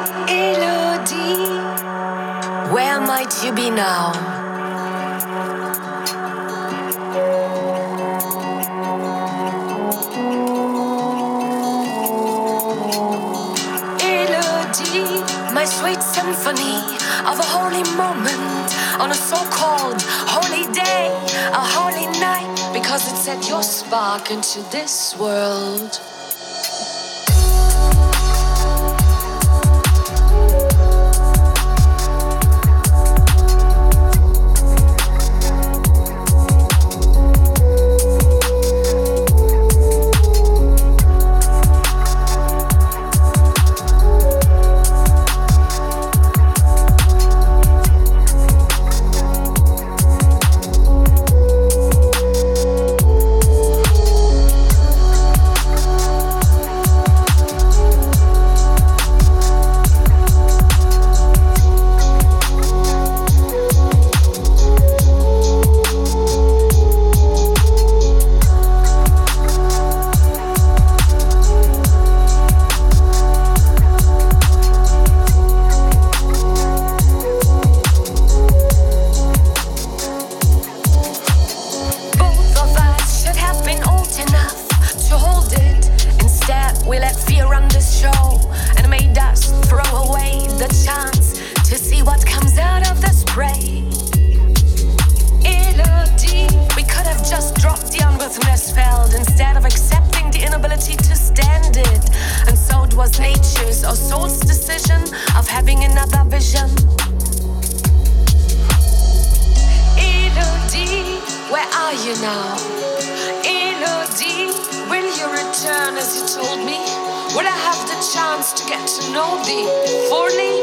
Elodie, where might you be now? Elodie, my sweet symphony of a holy moment on a so called holy day, a holy night, because it set your spark into this world. ability to stand it. And so it was nature's or soul's decision of having another vision. Elodie, where are you now? Elodie, will you return as you told me? Will I have the chance to get to know thee fully?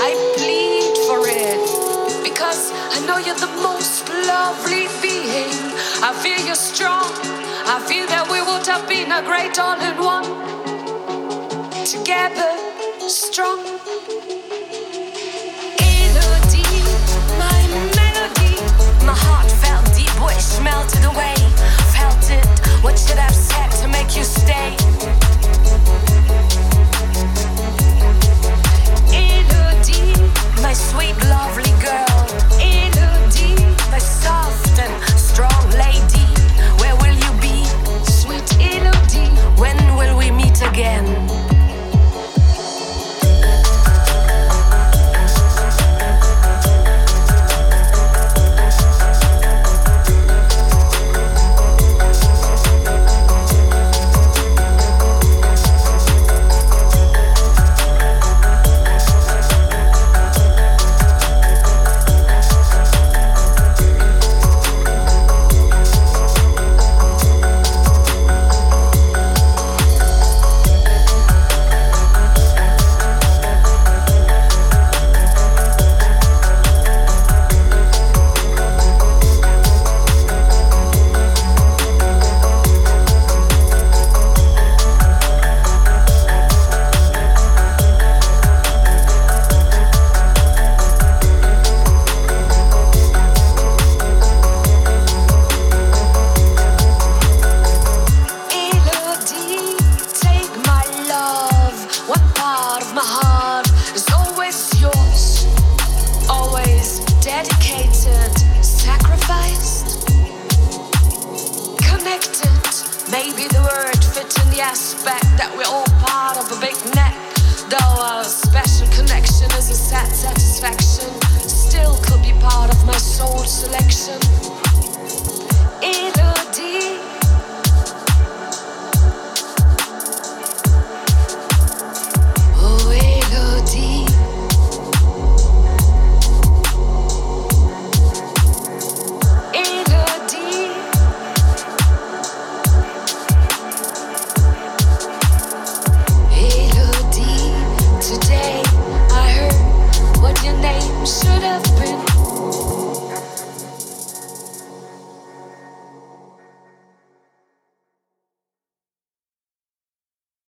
I plead for it because I know you're the most lovely being. I feel you're strong. I feel that it all in one. Together, strong. Elodie, my melody, my heartfelt deep wish melted away. Felt it. What should I've said to make you stay? dedicated, sacrificed, connected. Maybe the word fits in the aspect that we're all part of a big net, though a special connection is a sad satisfaction. open